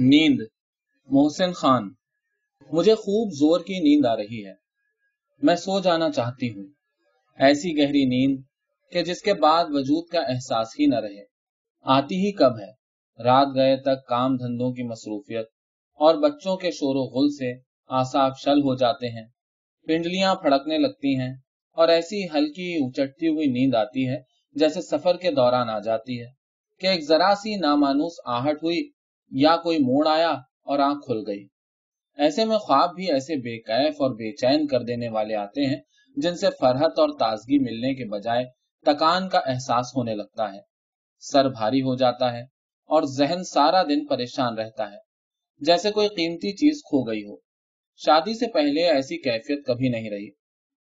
نیند۔ محسن خان، مجھے خوب زور کی نیند آ رہی ہے۔ میں سو جانا چاہتی ہوں۔ ایسی گہری نیند کہ جس کے بعد وجود کا احساس ہی نہ رہے۔ آتی ہی کب ہے؟ رات گئے تک کام دھندوں کی مصروفیت اور بچوں کے شور و غل سے آساب شل ہو جاتے ہیں۔ پنڈلیاں پھڑکنے لگتی ہیں اور ایسی ہلکی اچٹتی ہوئی نیند آتی ہے جیسے سفر کے دوران آ جاتی ہے کہ ایک ذرا سی نامانوس آہٹ ہوئی یا کوئی موڑ آیا اور آنکھ کھل گئی۔ ایسے میں خواب بھی ایسے بے قیف اور بے چین کر دینے والے آتے ہیں جن سے فرحت اور تازگی ملنے کے بجائے تکان کا احساس ہونے لگتا ہے۔ سر بھاری ہو جاتا ہے اور ذہن سارا دن پریشان رہتا ہے۔ جیسے کوئی قیمتی چیز کھو گئی ہو۔ شادی سے پہلے ایسی کیفیت کبھی نہیں رہی۔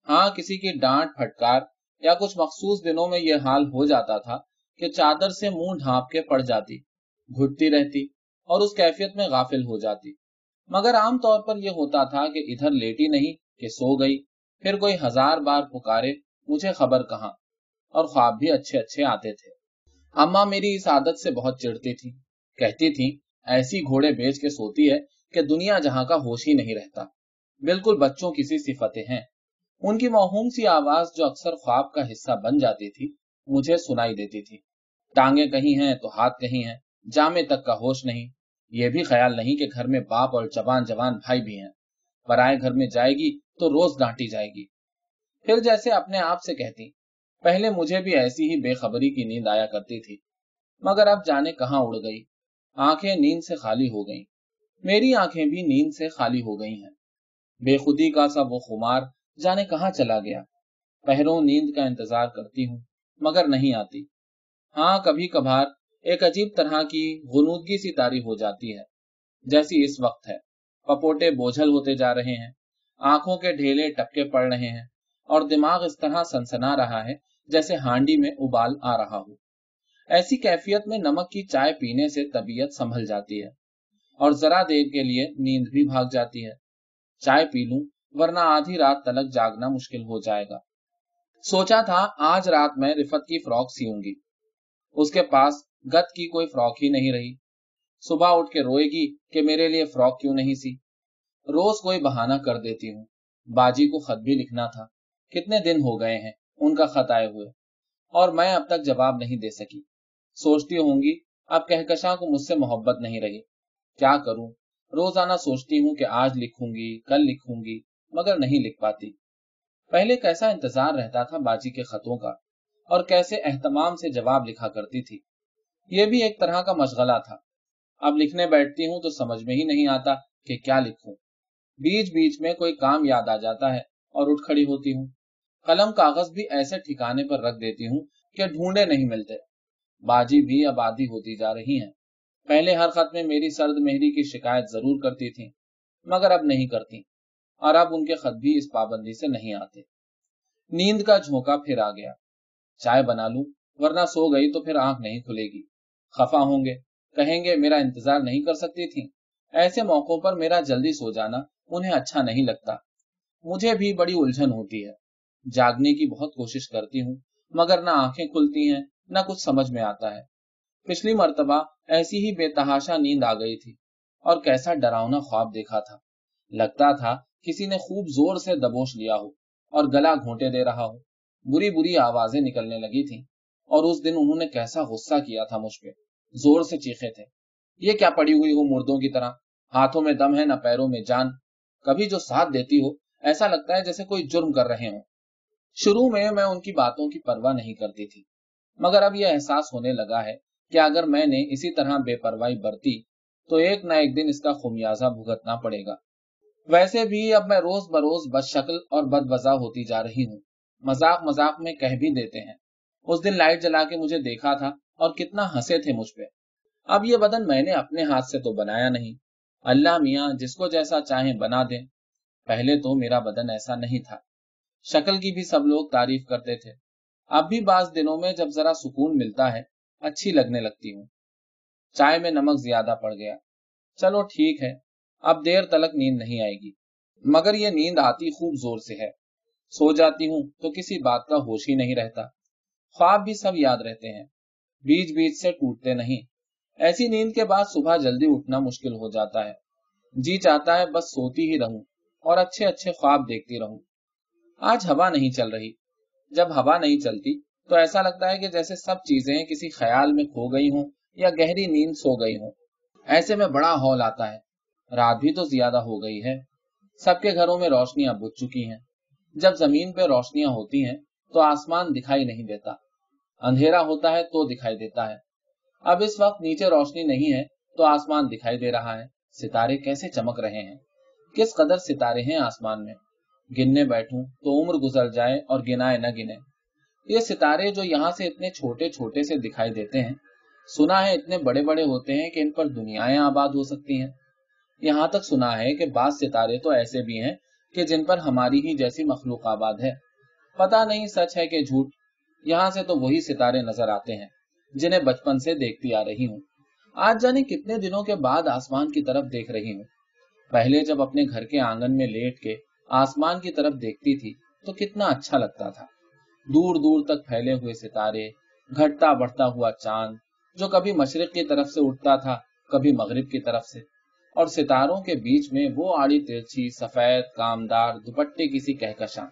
ہاں کسی کی ڈانٹ، پھٹکار یا کچھ مخصوص دنوں میں یہ حال ہو جاتا تھا کہ چادر سے منہ ڈھانپ کے پڑ جاتی، گھٹتی رہتی۔ اور اس کیفیت میں غافل ہو جاتی۔ مگر عام طور پر یہ ہوتا تھا کہ ادھر لیٹی نہیں کہ سو گئی، پھر کوئی ہزار بار پکارے، مجھے خبر کہاں؟ اور خواب بھی اچھے اچھے آتے تھے۔ اما میری اس عادت سے بہت چڑھتی تھی کہتی تھی ایسی گھوڑے بیچ کے سوتی ہے کہ دنیا جہاں کا ہوش ہی نہیں رہتا۔ بالکل بچوں کی سی صفتیں ہیں۔ ان کی موہوم سی آواز جو اکثر خواب کا حصہ بن جاتی تھی، مجھے سنائی دیتی تھی۔ ٹانگیں کہیں ہیں تو ہاتھ کہیں ہیں، جامے تک کا ہوش نہیں۔ یہ بھی خیال نہیں کہ گھر میں باپ اور جوان جوان بھائی بھی ہیں۔ برائے گھر میں جائے گی تو روز ڈانٹی جائے گی۔ پھر جیسے اپنے آپ سے کہتی، پہلے مجھے بھی ایسی ہی بے خبری کی نیند آیا کرتی تھی، مگر اب جانے کہاں اڑ گئی؟ آنکھیں نیند سے خالی ہو گئیں۔ میری آنکھیں بھی نیند سے خالی ہو گئی ہیں۔ بے خودی کا سا وہ خمار جانے کہاں چلا گیا؟ پہروں نیند کا انتظار کرتی ہوں، مگر نہیں آتی۔ ہاں کبھی کبھار ایک عجیب طرح کی غنودگی سی تاری ہو جاتی ہے، جیسی اس وقت ہے۔ پپوٹے بوجھل ہوتے جا رہے ہیں، آنکھوں کے ڈھیلے ٹپکے پڑ رہے ہیں اور دماغ اس طرح سنسنا رہا ہے جیسے ہانڈی میں ابال آ رہا ہو۔ ایسی کیفیت میں نمک کی چائے پینے سے طبیعت سنبھل جاتی ہے اور ذرا دیر کے لیے نیند بھی بھاگ جاتی ہے۔ چائے پی لوں، ورنہ آدھی رات تلک جاگنا مشکل ہو جائے گا۔ سوچا تھا، آج رات میں رفت کی فراک سیوں گی۔ اس کے پاس گت کی کوئی فراک ہی نہیں رہی۔ صبح اٹھ کے روئے گی کہ میرے لیے فراک کیوں نہیں سی۔ روز کوئی بہانہ کر دیتی ہوں۔ باجی کو خط بھی لکھنا تھا۔ کتنے دن ہو گئے ہیں ان کا خط آئے ہوئے۔ اور میں اب تک جواب نہیں دے سکی۔ سوچتی ہوں گی، اب کہکشاں کو مجھ سے محبت نہیں رہی۔ کیا کروں؟ روزانہ سوچتی ہوں کہ آج لکھوں گی، کل لکھوں گی، مگر نہیں لکھ پاتی۔ پہلے کیسا انتظار رہتا تھا باجی کے خطوں کا، اور کیسے اہتمام سے جواب لکھا کرتی تھی۔ یہ بھی ایک طرح کا مشغلہ تھا۔ اب لکھنے بیٹھتی ہوں تو سمجھ میں ہی نہیں آتا کہ کیا لکھوں۔ بیچ بیچ میں کوئی کام یاد آ جاتا ہے اور اٹھ کھڑی ہوتی ہوں۔ قلم کاغذ بھی ایسے ٹھکانے پر رکھ دیتی ہوں کہ ڈھونڈے نہیں ملتے۔ باجی بھی اب آدھی ہوتی جا رہی ہیں۔ پہلے ہر خط میں میری سرد مہری کی شکایت ضرور کرتی تھی مگر اب نہیں کرتی۔ اور اب ان کے خط بھی اس پابندی سے نہیں آتے۔ نیند کا جھونکا پھر آ گیا۔ چائے بنا لوں، ورنہ سو گئی تو پھر آنکھ نہیں کھلے گی۔ خفا ہوں گے۔ کہیں گے، میرا انتظار نہیں کر سکتی تھی ایسے موقعوں پر میرا جلدی سو جانا انہیں اچھا نہیں لگتا۔ مجھے بھی بڑی الجھن ہوتی ہے۔ جاگنے کی بہت کوشش کرتی ہوں، مگر نہ آنکھیں کھلتی ہیں، نہ کچھ سمجھ میں آتا ہے۔ پچھلی مرتبہ ایسی ہی بے تحاشا نیند آ گئی تھی، اور کیسا ڈراؤنا خواب دیکھا تھا۔ لگتا تھا کسی نے خوب زور سے دبوش لیا ہو اور گلا گھونٹے دے رہا ہو۔ بری بری آوازیں نکلنے لگی تھی اور اس دن انہوں نے کیسا غصہ کیا تھا مجھ پہ۔ زور سے چیخے تھے۔ یہ کیا پڑی ہوئی ہو مردوں کی طرح؟ ہاتھوں میں دم ہے نہ پیروں میں جان۔ کبھی جو ساتھ دیتی ہو، ایسا لگتا ہے جیسے کوئی جرم کر رہے ہوں۔ شروع میں میں ان کی باتوں کی پرواہ نہیں کرتی تھی، مگر اب یہ احساس ہونے لگا ہے کہ اگر میں نے اسی طرح بے پرواہی برتی، تو ایک نہ ایک دن اس کا خمیازہ بھگتنا پڑے گا۔ ویسے بھی اب میں روز بروز بد شکل اور بد وضع ہوتی جا رہی ہوں۔ مذاق مذاق میں کہہ بھی دیتے ہیں۔ اس دن لائٹ جلا کے مجھے دیکھا تھا۔ اور کتنا ہنسے تھے مجھ پہ۔ اب یہ بدن میں نے اپنے ہاتھ سے تو بنایا نہیں۔ اللہ میاں، جس کو جیسا چاہیں بنا دیں۔ پہلے تو میرا بدن ایسا نہیں تھا۔ شکل کی بھی سب لوگ تعریف کرتے تھے۔ اب بھی بعض دنوں میں جب ذرا سکون ملتا ہے، اچھی لگنے لگتی ہوں۔ چائے میں نمک زیادہ پڑ گیا۔ چلو ٹھیک ہے، اب دیر تلک نیند نہیں آئے گی۔ مگر یہ نیند آتی خوب زور سے ہے۔ سو جاتی ہوں تو کسی بات کا ہوش ہی نہیں رہتا۔ خواب بھی سب یاد رہتے ہیں۔ بیچ بیچ سے ٹوٹتے نہیں۔ ایسی نیند کے بعد صبح جلدی اٹھنا مشکل ہو جاتا ہے۔ جی چاہتا ہے بس سوتی ہی رہوں اور اچھے اچھے خواب دیکھتی رہوں۔ آج ہوا نہیں چل رہی۔ جب ہوا نہیں چلتی تو ایسا لگتا ہے کہ جیسے سب چیزیں کسی خیال میں کھو گئی ہوں یا گہری نیند سو گئی ہوں۔ ایسے میں بڑا ہال آتا ہے۔ رات بھی تو زیادہ ہو گئی ہے۔ سب کے گھروں میں روشنیاں بج چکی ہیں۔ جب زمین پہ روشنیاں ہوتی ہیں تو آسمان دکھائی نہیں دیتا۔ اندھیرا ہوتا ہے تو دکھائی دیتا ہے۔ اب اس وقت نیچے روشنی نہیں ہے تو آسمان دکھائی دے رہا ہے۔ ستارے کیسے چمک رہے ہیں؟ کس قدر ستارے ہیں آسمان میں؟ گننے بیٹھوں تو عمر گزر جائے اور گنائے نہ گنے۔ یہ ستارے جو یہاں سے اتنے چھوٹے چھوٹے سے دکھائی دیتے ہیں، سنا ہے اتنے بڑے بڑے ہوتے ہیں کہ ان پر دنیا آباد ہو سکتی ہیں۔ یہاں تک سنا ہے کہ بعض ستارے تو ایسے بھی ہیں کہ جن پر ہماری ہی جیسی مخلوق آباد ہے۔ پتا نہیں سچ ہے کہ جھوٹ۔ یہاں سے تو وہی ستارے نظر آتے ہیں جنہیں بچپن سے دیکھتی آ رہی ہوں۔ آج جانے کتنے دنوں کے بعد آسمان کی طرف دیکھ رہی ہوں۔ پہلے جب اپنے گھر کے آنگن میں لیٹ کے آسمان کی طرف دیکھتی تھی تو کتنا اچھا لگتا تھا۔ دور دور تک پھیلے ہوئے ستارے، گھٹتا بڑھتا ہوا چاند، جو کبھی مشرق کی طرف سے اٹھتا تھا، کبھی مغرب کی طرف سے۔ اور ستاروں کے بیچ میں وہ آڑی ترچھی سفید، کامدار، دوپٹے کسی کہکشاں۔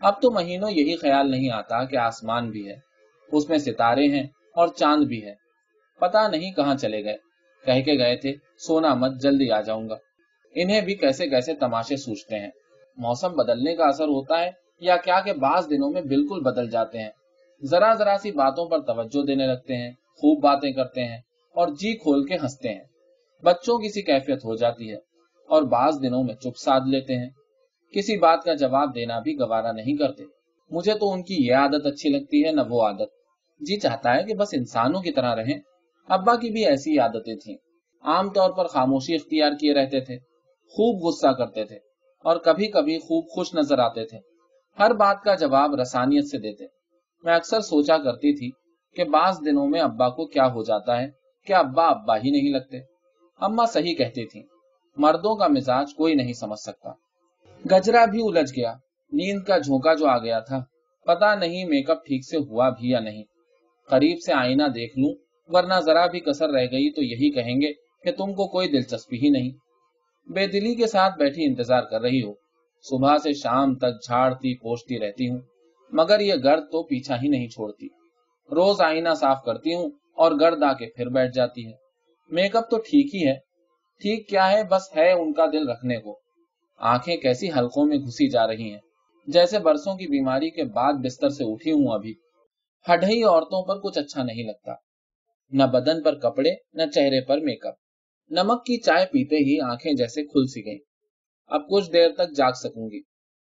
اب تو مہینوں یہی خیال نہیں آتا کہ آسمان بھی ہے، اس میں ستارے ہیں اور چاند بھی ہے۔ پتا نہیں کہاں چلے گئے۔ کہہ کے گئے تھے، سونا مت، جلدی آ جاؤں گا۔ انہیں بھی کیسے کیسے تماشے سوچتے ہیں۔ موسم بدلنے کا اثر ہوتا ہے یا کیا کہ بعض دنوں میں بالکل بدل جاتے ہیں۔ ذرا ذرا سی باتوں پر توجہ دینے لگتے ہیں، خوب باتیں کرتے ہیں اور جی کھول کے ہنستے ہیں۔ بچوں کی سی کیفیت ہو جاتی ہے اور بعض دنوں میں چپ سادھ لیتے ہیں۔ کسی بات کا جواب دینا بھی گوارا نہیں کرتے۔ مجھے تو ان کی یہ عادت اچھی لگتی ہے، نہ وہ عادت۔ جی چاہتا ہے کہ بس انسانوں کی طرح رہیں۔ ابا کی بھی ایسی عادتیں تھیں۔ عام طور پر خاموشی اختیار کیے رہتے تھے۔ خوب غصہ کرتے تھے۔ اور کبھی کبھی خوب خوش نظر آتے تھے۔ ہر بات کا جواب رسانیت سے دیتے۔ میں اکثر سوچا کرتی تھی کہ بعض دنوں میں ابا کو کیا ہو جاتا ہے۔ کہ ابا ابا ہی نہیں لگتے؟ اما صحیح کہتی تھی مردوں کا مزاج کوئی نہیں سمجھ سکتا۔ گجرا بھی الجھ گیا۔ نیند کا جھونکا جو آ گیا تھا پتا نہیں میک اپ ٹھیک سے ہوا بھی یا نہیں۔ قریب سے آئینہ دیکھ لوں، ورنہ ذرا بھی کسر رہ گئی تو یہی کہیں گے کہ تم کو کوئی دلچسپی ہی نہیں۔ بے دلی کے ساتھ بیٹھی انتظار کر رہی ہو صبح سے شام تک جھاڑتی پوچھتی رہتی ہوں، مگر یہ گرد تو پیچھا ہی نہیں چھوڑتی۔ روز آئینہ صاف کرتی ہوں اور گرد آ کے پھر بیٹھ جاتی ہے میک اپ تو ٹھیک ہی ہے۔ ٹھیک کیا ہے، بس ہے ان کا دل رکھنے کو۔ آنکھیں کیسی حلقوں میں گھسی جا رہی ہیں۔ جیسے برسوں کی بیماری کے بعد بستر سے اٹھی ہوں ابھی۔ ہڈئی عورتوں پر کچھ اچھا نہیں لگتا۔ نہ بدن پر کپڑے، نہ چہرے پر میک اپ۔ نمک کی چائے پیتے ہی آنکھیں جیسے کھل سی گئیں۔ اب کچھ دیر تک جاگ سکوں گی۔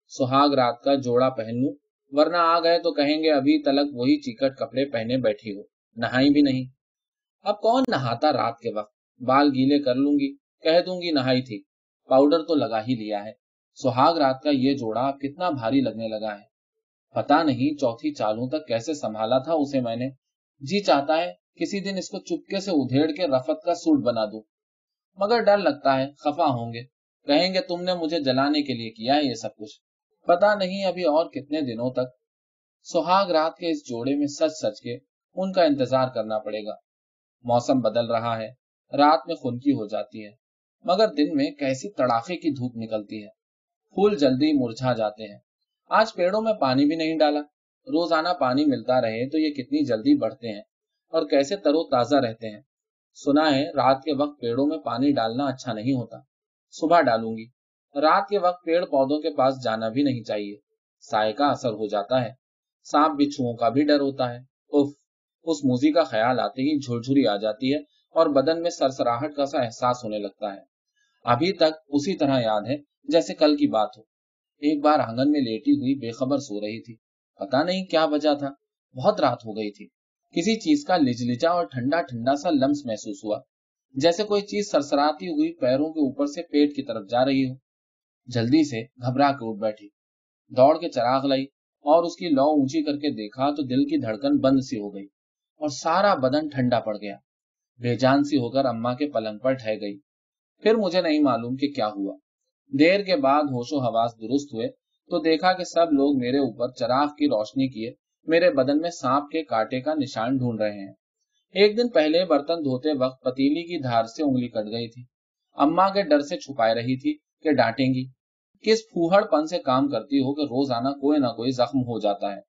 سہاگ رات کا جوڑا پہن لوں۔ ورنہ آ گئے تو کہیں گے ابھی تلک وہی چیکٹ کپڑے پہنے بیٹھی ہو۔ نہائی بھی نہیں۔ اب کون نہاتا رات کے وقت؟ بال گیلے کر لوں گی، کہہ دوں گی نہائی تھی۔ پاؤڈر تو لگا ہی لیا ہے۔ سہاگ رات کا یہ جوڑا کتنا بھاری لگنے لگا ہے۔ پتا نہیں چوتھی چالوں تک کیسے سنبھالا تھا اسے میں نے۔ جی چاہتا ہے کسی دن اس کو چپکے سے ادھیڑ کے رفت کا سوٹ بنا دوں مگر ڈر لگتا ہے، خفا ہوں گے۔ کہیں گے تم نے مجھے جلانے کے لیے کیا ہے یہ سب کچھ؟ پتا نہیں ابھی اور کتنے دنوں تک۔ سہاگ رات کے اس جوڑے میں سچ سچ کے ان کا انتظار کرنا پڑے گا۔ موسم بدل رہا ہے۔ رات میں خنکی ہو جاتی ہے۔ مگر دن میں کیسی تڑاخے کی دھوپ نکلتی ہے۔ پھول جلدی مرجھا جاتے ہیں۔ آج پیڑوں میں پانی بھی نہیں ڈالا۔ روزانہ پانی ملتا رہے تو یہ کتنی جلدی بڑھتے ہیں اور کیسے ترو تازہ رہتے ہیں۔ سنا ہے، رات کے وقت پیڑوں میں پانی ڈالنا اچھا نہیں ہوتا۔ صبح ڈالوں گی۔ رات کے وقت پیڑ پودوں کے پاس جانا بھی نہیں چاہیے۔ سائے کا اثر ہو جاتا ہے۔ سانپ بچھو کا بھی ڈر ہوتا ہے۔ اف اس موزی کا خیال آتے ہی جھرجھری آ جاتی ہے اور بدن میں سرسراہٹ کا سا احساس ہونے لگتا ہے۔ ابھی تک اسی طرح یاد ہے جیسے کل کی بات ہو۔ ایک بار آنگن میں لیٹی ہوئی بے خبر سو رہی تھی۔ پتا نہیں کیا وجہ تھا۔ بہت رات ہو گئی تھی۔ کسی چیز کا لجلجا اور ٹھنڈا ٹھنڈا سا لمس محسوس ہوا، جیسے کوئی چیز سرسراتی ہوئی پیروں کے اوپر سے پیٹ کی طرف جا رہی ہو۔ جلدی سے گھبرا کے اٹھ بیٹھی۔ دوڑ کے چراغ لائی اور اس کی لو اونچی کر کے دیکھا تو دل کی دھڑکن بند سی ہو گئی اور سارا بدن ٹھنڈا پڑ گیا۔ بے جان سی ہو کر اما کے پلنگ پر ٹھہ گئی۔ پھر مجھے نہیں معلوم کہ کیا ہوا۔ دیر کے بعد ہوش و حواس درست ہوئے تو دیکھا کہ سب لوگ میرے اوپر چراغ کی روشنی کیے، میرے بدن میں سانپ کے کاٹے کا نشان ڈھونڈ رہے ہیں۔ ایک دن پہلے برتن دھوتے وقت پتیلی کی دھار سے انگلی کٹ گئی تھی۔ اما کے ڈر سے چھپائے رہی تھی کہ ڈانٹیں گی۔ کس پھوہڑ پن سے کام کرتی ہو کہ روزانہ کوئی نہ کوئی زخم ہو جاتا ہے۔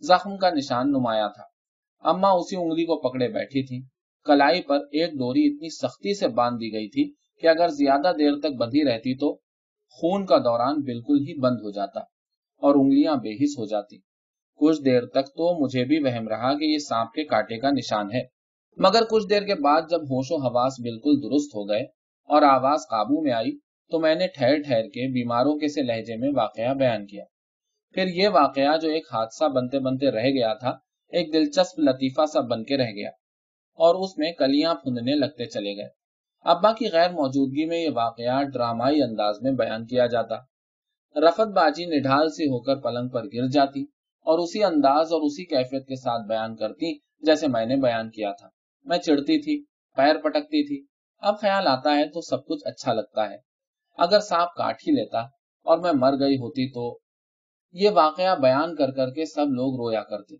زخم کا نشان نمایاں تھا۔ اما اسی انگلی کو پکڑے بیٹھی تھی کلائی پر ایک ڈوری اتنی سختی سے باندھ دی گئی تھی کہ اگر زیادہ دیر تک بندھی رہتی تو خون کا دوران بالکل ہی بند ہو جاتا اور انگلیاں بے حس ہو جاتی۔ کچھ دیر تک تو مجھے بھی وہم رہا کہ یہ سانپ کے کاٹے کا نشان ہے۔ مگر کچھ دیر کے بعد جب ہوش و حواس بالکل درست ہو گئے اور آواز قابو میں آئی تو میں نے ٹھہر ٹھہر کے بیماروں کے سے لہجے میں واقعہ بیان کیا۔ پھر یہ واقعہ جو ایک حادثہ بنتے بنتے رہ گیا تھا، ایک دلچسپ لطیفہ سا بن کے رہ گیا اور اس میں کلیاں پھندنے لگتے چلے گئے۔ ابا کی غیر موجودگی میں یہ واقعہ ڈرامائی انداز میں بیان کیا جاتا۔ رفت باجی نڈھال سے ہو کر پلنگ پر گر جاتی اور اسی انداز اور اسی کیفیت کے ساتھ بیان کرتی جیسے میں نے بیان کیا تھا۔ میں چڑھتی تھی، پیر پٹکتی تھی۔ اب خیال آتا ہے تو سب کچھ اچھا لگتا ہے۔ اگر سانپ کاٹ ہی لیتا اور میں مر گئی ہوتی تو یہ واقعہ بیان کر کر کے سب لوگ رویا کرتے۔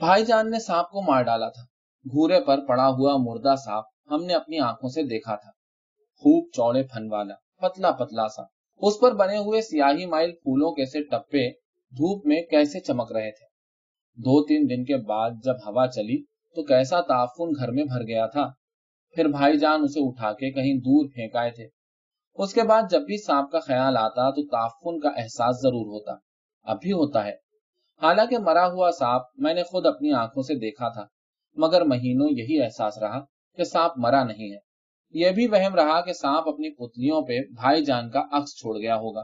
بھائی جان نے سانپ کو مار ڈالا تھا۔ گھورے پر پڑا ہوا مردہ سانپ ہم نے اپنی آنکھوں سے دیکھا تھا۔ خوب چوڑے پھن والا، پتلا پتلا سا۔ اس پر بنے ہوئے سیاہی مائل پھولوں کے سے ٹپے دھوپ میں کیسے چمک رہے تھے۔ دو تین دن کے بعد جب ہوا چلی تو کیسا تعفن گھر میں بھر گیا تھا۔ پھر بھائی جان اسے اٹھا کے کہیں دور پھینکائے تھے۔ اس کے بعد جب بھی سانپ کا خیال آتا تو تعفن کا احساس ضرور ہوتا۔ اب بھی ہوتا ہے۔ حالانکہ مرا ہوا سانپ میں نے خود اپنی آنکھوں سے دیکھا تھا، مگر مہینوں یہی احساس رہا۔ کہ سانپ مرا نہیں ہے۔ یہ بھی وہم رہا کہ سانپ اپنی پتلیوں پہ بھائی جان کا عکس چھوڑ گیا ہوگا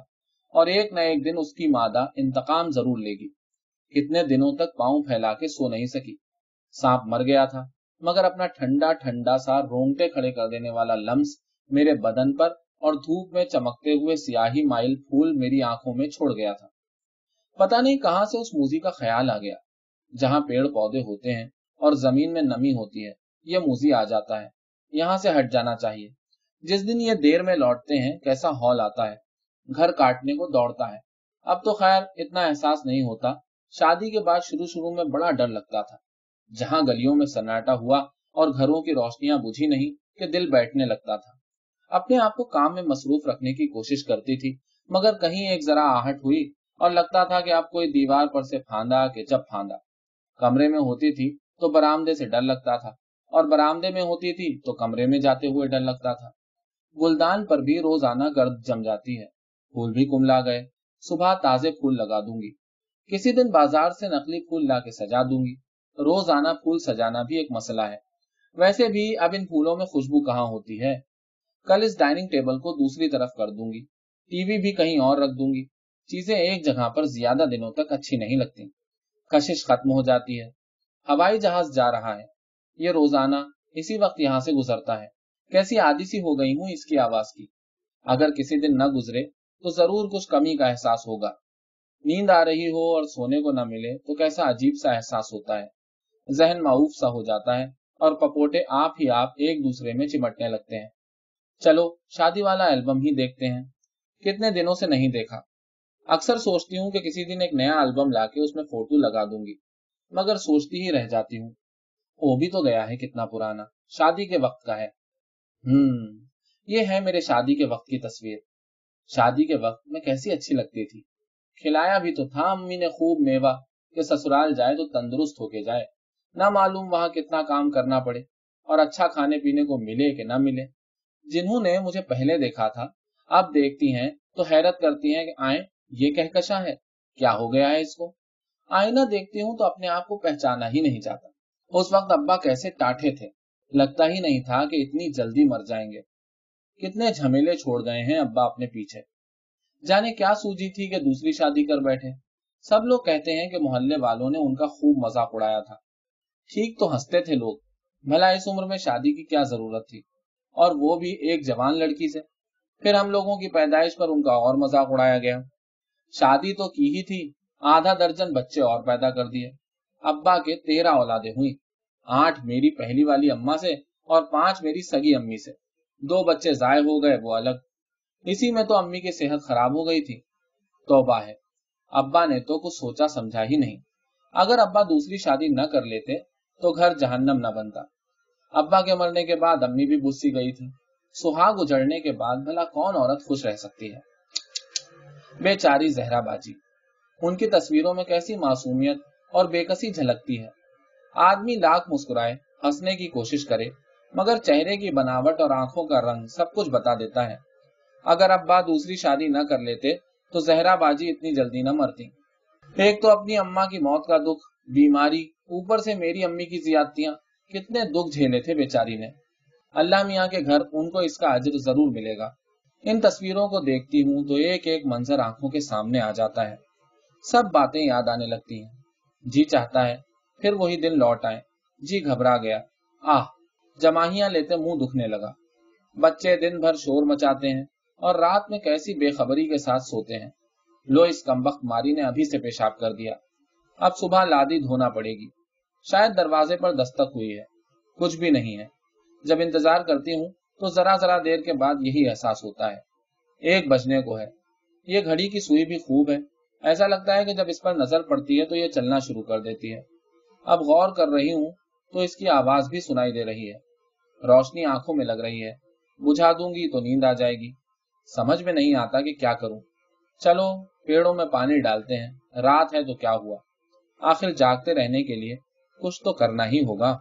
اور ایک نہ ایک دن اس کی مادہ انتقام ضرور لے گی۔ کتنے دنوں تک پاؤں پھیلا کے سو نہیں سکی۔ سانپ مر گیا تھا، مگر اپنا ٹھنڈا ٹھنڈا سا رونگٹے کھڑے کر دینے والا لمس میرے بدن پر اور دھوپ میں چمکتے ہوئے سیاہی مائل پھول میری آنکھوں میں چھوڑ گیا تھا۔ پتا نہیں کہاں سے اس موزی کا خیال آ گیا، جہاں پیڑ پودے ہوتے ہیں اور زمین میں نمی ہوتی ہے۔ یہ موزی آ جاتا ہے، یہاں سے ہٹ جانا چاہیے۔ جس دن یہ دیر میں لوٹتے ہیں، کیسا ہال آتا ہے۔ گھر کاٹنے کو دوڑتا ہے۔ اب تو خیر، اتنا احساس نہیں ہوتا۔ شادی کے بعد شروع شروع میں بڑا ڈر لگتا تھا۔ جہاں گلیوں میں سناٹا ہوا اور گھروں کی روشنیاں بجھی نہیں کہ دل بیٹھنے لگتا تھا۔ اپنے آپ کو کام میں مصروف رکھنے کی کوشش کرتی تھی، مگر کہیں ایک ذرا آہٹ ہوئی اور لگتا تھا کہ آپ کوئی دیوار پر سے پھاندا کہ جب پھاندا۔ کمرے میں ہوتی تھی تو برامدے سے ڈر لگتا تھا۔ اور برامدے میں ہوتی تھی تو کمرے میں جاتے ہوئے ڈر لگتا تھا۔ گلدان پر بھی روزانہ گرد جم جاتی ہے۔ پھول بھی کملا گئے۔ صبح تازے پھول لگا دوں گی۔ کسی دن بازار سے نقلی پھول لا کے سجا دوں گی۔ روزانہ پھول سجانا بھی ایک مسئلہ ہے۔ ویسے بھی اب ان پھولوں میں خوشبو کہاں ہوتی ہے؟ کل اس ڈائننگ ٹیبل کو دوسری طرف کر دوں گی۔ ٹی وی بھی کہیں اور رکھ دوں گی۔ چیزیں ایک جگہ پر زیادہ دنوں تک اچھی نہیں لگتی کشش ختم ہو جاتی ہے۔ ہوائی جہاز جا رہا ہے۔ یہ روزانہ اسی وقت یہاں سے گزرتا ہے۔ کیسی عادی سی ہو گئی ہوں اس کی آواز کی۔ اگر کسی دن نہ گزرے تو ضرور کچھ کمی کا احساس ہوگا۔ نیند آ رہی ہو اور سونے کو نہ ملے تو کیسا عجیب سا احساس ہوتا ہے۔ ذہن معوف سا ہو جاتا ہے اور پپوٹے آپ ہی آپ ایک دوسرے میں چمٹنے لگتے ہیں۔ چلو، شادی والا البم ہی دیکھتے ہیں۔ کتنے دنوں سے نہیں دیکھا۔ اکثر سوچتی ہوں کہ کسی دن ایک نیا البم لا کے اس میں فوٹو لگا دوں گی۔ مگر سوچتی ہی رہ جاتی ہوں۔ وہ بھی تو گیا ہے کتنا پرانا۔ شادی کے وقت کا ہے۔ ہم یہ ہے میرے شادی کے وقت کی تصویر۔ شادی کے وقت میں کیسی اچھی لگتی تھی۔ کھلایا بھی تو تھا امی نے خوب میوا کہ سسرال جائے تو تندرست ہو کے جائے۔ نہ معلوم وہاں کتنا کام کرنا پڑے اور اچھا کھانے پینے کو ملے کہ نہ ملے۔ جنہوں نے مجھے پہلے دیکھا تھا، اب دیکھتی ہیں تو حیرت کرتی ہیں کہ آئیں، یہ کہکشاں ہے۔ کیا ہو گیا ہے اس کو؟ آئینہ دیکھتی ہوں تو اپنے آپ کو پہچانا ہی نہیں چاہتا۔ اس وقت ابا کیسے ٹاٹے تھے؟ لگتا ہی نہیں تھا کہ اتنی جلدی مر جائیں گے۔ کتنے جھمیلے چھوڑ گئے ہیں ابا اپنے پیچھے۔ جانے کیا سوجی تھی کہ دوسری شادی کر بیٹھے۔ سب لوگ کہتے ہیں کہ محلے والوں نے ان کا خوب مذاق اڑایا تھا۔ ٹھیک تو ہنستے تھے لوگ، بھلا اس عمر میں شادی کی کیا ضرورت تھی؟ اور وہ بھی ایک جوان لڑکی سے۔ پھر ہم لوگوں کی پیدائش پر ان کا اور مذاق اڑایا گیا۔ شادی تو کی ہی تھی، آدھا درجن بچے اور پیدا کر دیے۔ ابا کے تیرہ اولادیں ہوئی آٹھ میری پہلی والی اما سے اور پانچ میری سگی امی سے۔ دو بچے ضائع ہو گئے، وہ الگ۔ اسی میں تو امی کی صحت خراب ہو گئی تھی۔ توبہ ہے۔ ابا نے تو کچھ سوچا سمجھا ہی نہیں۔ اگر ابا دوسری شادی نہ کر لیتے تو گھر جہنم نہ بنتا۔ ابا کے مرنے کے بعد امی بھی بسی گئی تھی۔ سہاگ اجڑنے کے بعد بھلا کون عورت خوش رہ سکتی ہے؟ بے چاری زہرا باجی، ان کی تصویروں میں کیسی معصومیت اور بے کسی جھلکتی ہے؟ آدمی لاکھ مسکرائے، ہنسنے کی کوشش کرے، مگر چہرے کی بناوٹ اور آنکھوں کا رنگ سب کچھ بتا دیتا ہے۔ اگر ابا دوسری شادی نہ کر لیتے، تو زہرا باجی اتنی جلدی نہ مرتی۔ ایک تو اپنی اما کی موت کا دکھ، بیماری، اوپر سے میری امی کی زیادتیاں، کتنے دکھ جھیلے تھے بیچاری نے۔ اللہ میاں کے گھر ان کو اس کا عجر ضرور ملے گا۔ ان تصویروں کو دیکھتی ہوں تو ایک ایک منظر آنکھوں کے سامنے آ جاتا ہے۔ سب باتیں یاد آنے لگتی ہیں۔ جی چاہتا ہے پھر وہی دن لوٹ آئے۔ جی گھبرا گیا۔ آہ، جماہیاں لیتے منہ دکھنے لگا۔ بچے دن بھر شور مچاتے ہیں اور رات میں کیسی بے خبری کے ساتھ سوتے ہیں۔ لو اس کمبخت ماری نے ابھی سے پیشاب کر دیا۔ اب صبح لادی دھونا پڑے گی۔ شاید دروازے پر دستک ہوئی ہے۔ کچھ بھی نہیں ہے۔ جب انتظار کرتی ہوں تو ذرا ذرا دیر کے بعد یہی احساس ہوتا ہے۔ ایک بجنے کو ہے۔ یہ گھڑی کی سوئی بھی خوب ہے۔ ایسا لگتا ہے کہ جب اس پر نظر پڑتی ہے تو یہ چلنا شروع کر دیتی ہے۔ اب غور کر رہی ہوں تو اس کی آواز بھی سنائی دے رہی ہے۔ روشنی آنکھوں میں لگ رہی ہے۔ بجھا دوں گی تو نیند آ جائے گی۔ سمجھ میں نہیں آتا کہ کیا کروں۔ چلو، پیڑوں میں پانی ڈالتے ہیں۔ رات ہے تو کیا ہوا؟ آخر جاگتے رہنے کے لیے کچھ تو کرنا ہی ہوگا۔